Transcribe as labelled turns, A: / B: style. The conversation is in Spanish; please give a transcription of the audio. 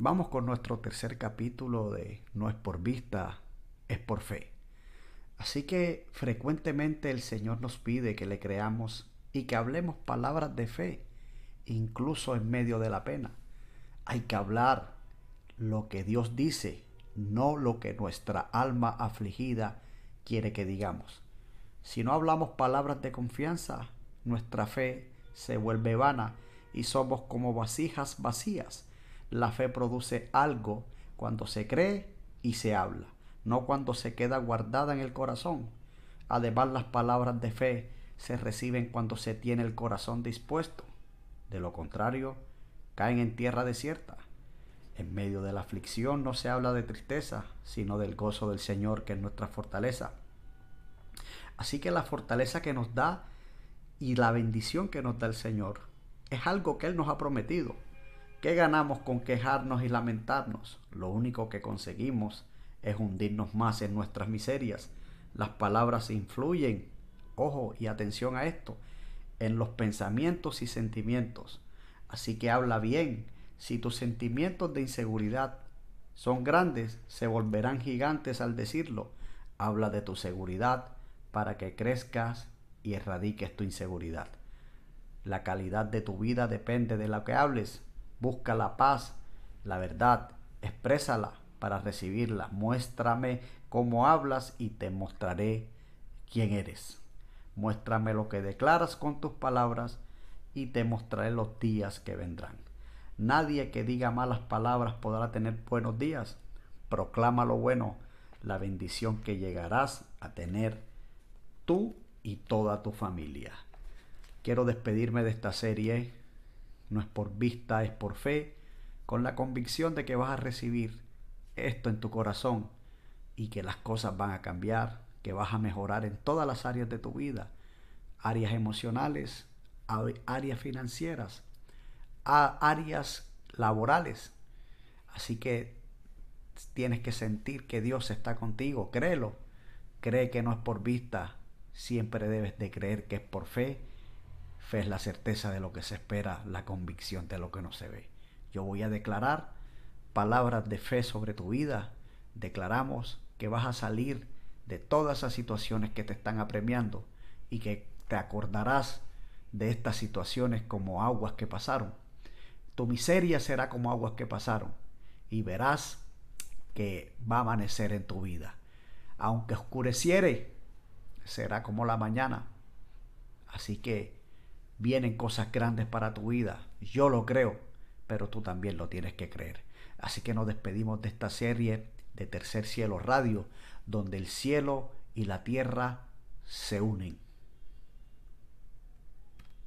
A: Vamos con nuestro tercer capítulo de No es por vista, es por fe. Así que frecuentemente el Señor nos pide que le creamos y que hablemos palabras de fe, incluso en medio de la pena. Hay que hablar lo que Dios dice, no lo que nuestra alma afligida quiere que digamos. Si no hablamos palabras de confianza, nuestra fe se vuelve vana y somos como vasijas vacías la fe produce algo cuando se cree y se habla, no cuando se queda guardada en el corazón. Además, las palabras de fe se reciben cuando se tiene el corazón dispuesto. De lo contrario, caen en tierra desierta. En medio de la aflicción no se habla de tristeza, sino del gozo del Señor, que es nuestra fortaleza. Así que la fortaleza que nos da y la bendición que nos da el Señor es algo que Él nos ha prometido ¿Qué ganamos con quejarnos y lamentarnos? Lo único que conseguimos es hundirnos más en nuestras miserias. Las palabras influyen, ojo y atención a esto, en los pensamientos y sentimientos. Así que habla bien. Si tus sentimientos de inseguridad son grandes, se volverán gigantes al decirlo. Habla de tu seguridad para que crezcas y erradiques tu inseguridad. La calidad de tu vida depende de lo que hables. Busca la paz, la verdad, exprésala para recibirla. Muéstrame cómo hablas y te mostraré quién eres. Muéstrame lo que declaras con tus palabras y te mostraré los días que vendrán. Nadie que diga malas palabras podrá tener buenos días. Proclama lo bueno, la bendición que llegarás a tener tú y toda tu familia. Quiero despedirme de esta serie no es por vista, es por fe, con la convicción de que vas a recibir esto en tu corazón y que las cosas van a cambiar, que vas a mejorar en todas las áreas de tu vida, áreas emocionales, áreas financieras, áreas laborales. Así que tienes que sentir que Dios está contigo, créelo. Cree que no es por vista, siempre debes de creer que es por fe Fe es la certeza de lo que se espera, la convicción de lo que no se ve. Yo voy a declarar palabras de fe sobre tu vida. Declaramos que vas a salir de todas esas situaciones que te están apremiando y que te acordarás de estas situaciones como aguas que pasaron. Tu miseria será como aguas que pasaron y verás que va a amanecer en tu vida. Aunque oscureciere, será como la mañana. Así que vienen cosas grandes para tu vida. Yo lo creo, pero tú también lo tienes que creer. Así que nos despedimos de esta serie de Tercer Cielo Radio, donde el cielo y la tierra se unen.